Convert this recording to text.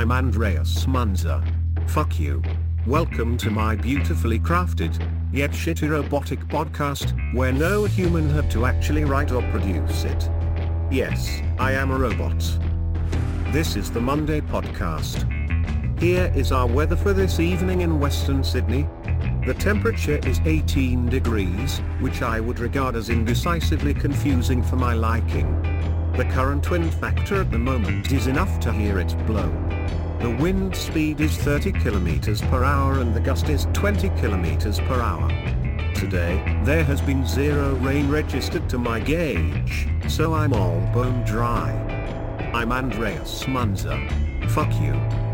I'm Andreas Munzer. Fuck you. Welcome to my beautifully crafted, yet shitty robotic podcast, where no human had to actually write or produce it. Yes, I am a robot. This is the Monday podcast. Here is our weather for this evening in Western Sydney. The temperature is 18 degrees, which I would regard as indecisively confusing for my liking. The current wind factor at the moment is enough to hear it blow. The wind speed is 30 kilometers per hour and the gust is 20 kilometers per hour. Today, there has been zero rain registered to my gauge, so I'm all bone dry. I'm Andreas Munzer. Fuck you.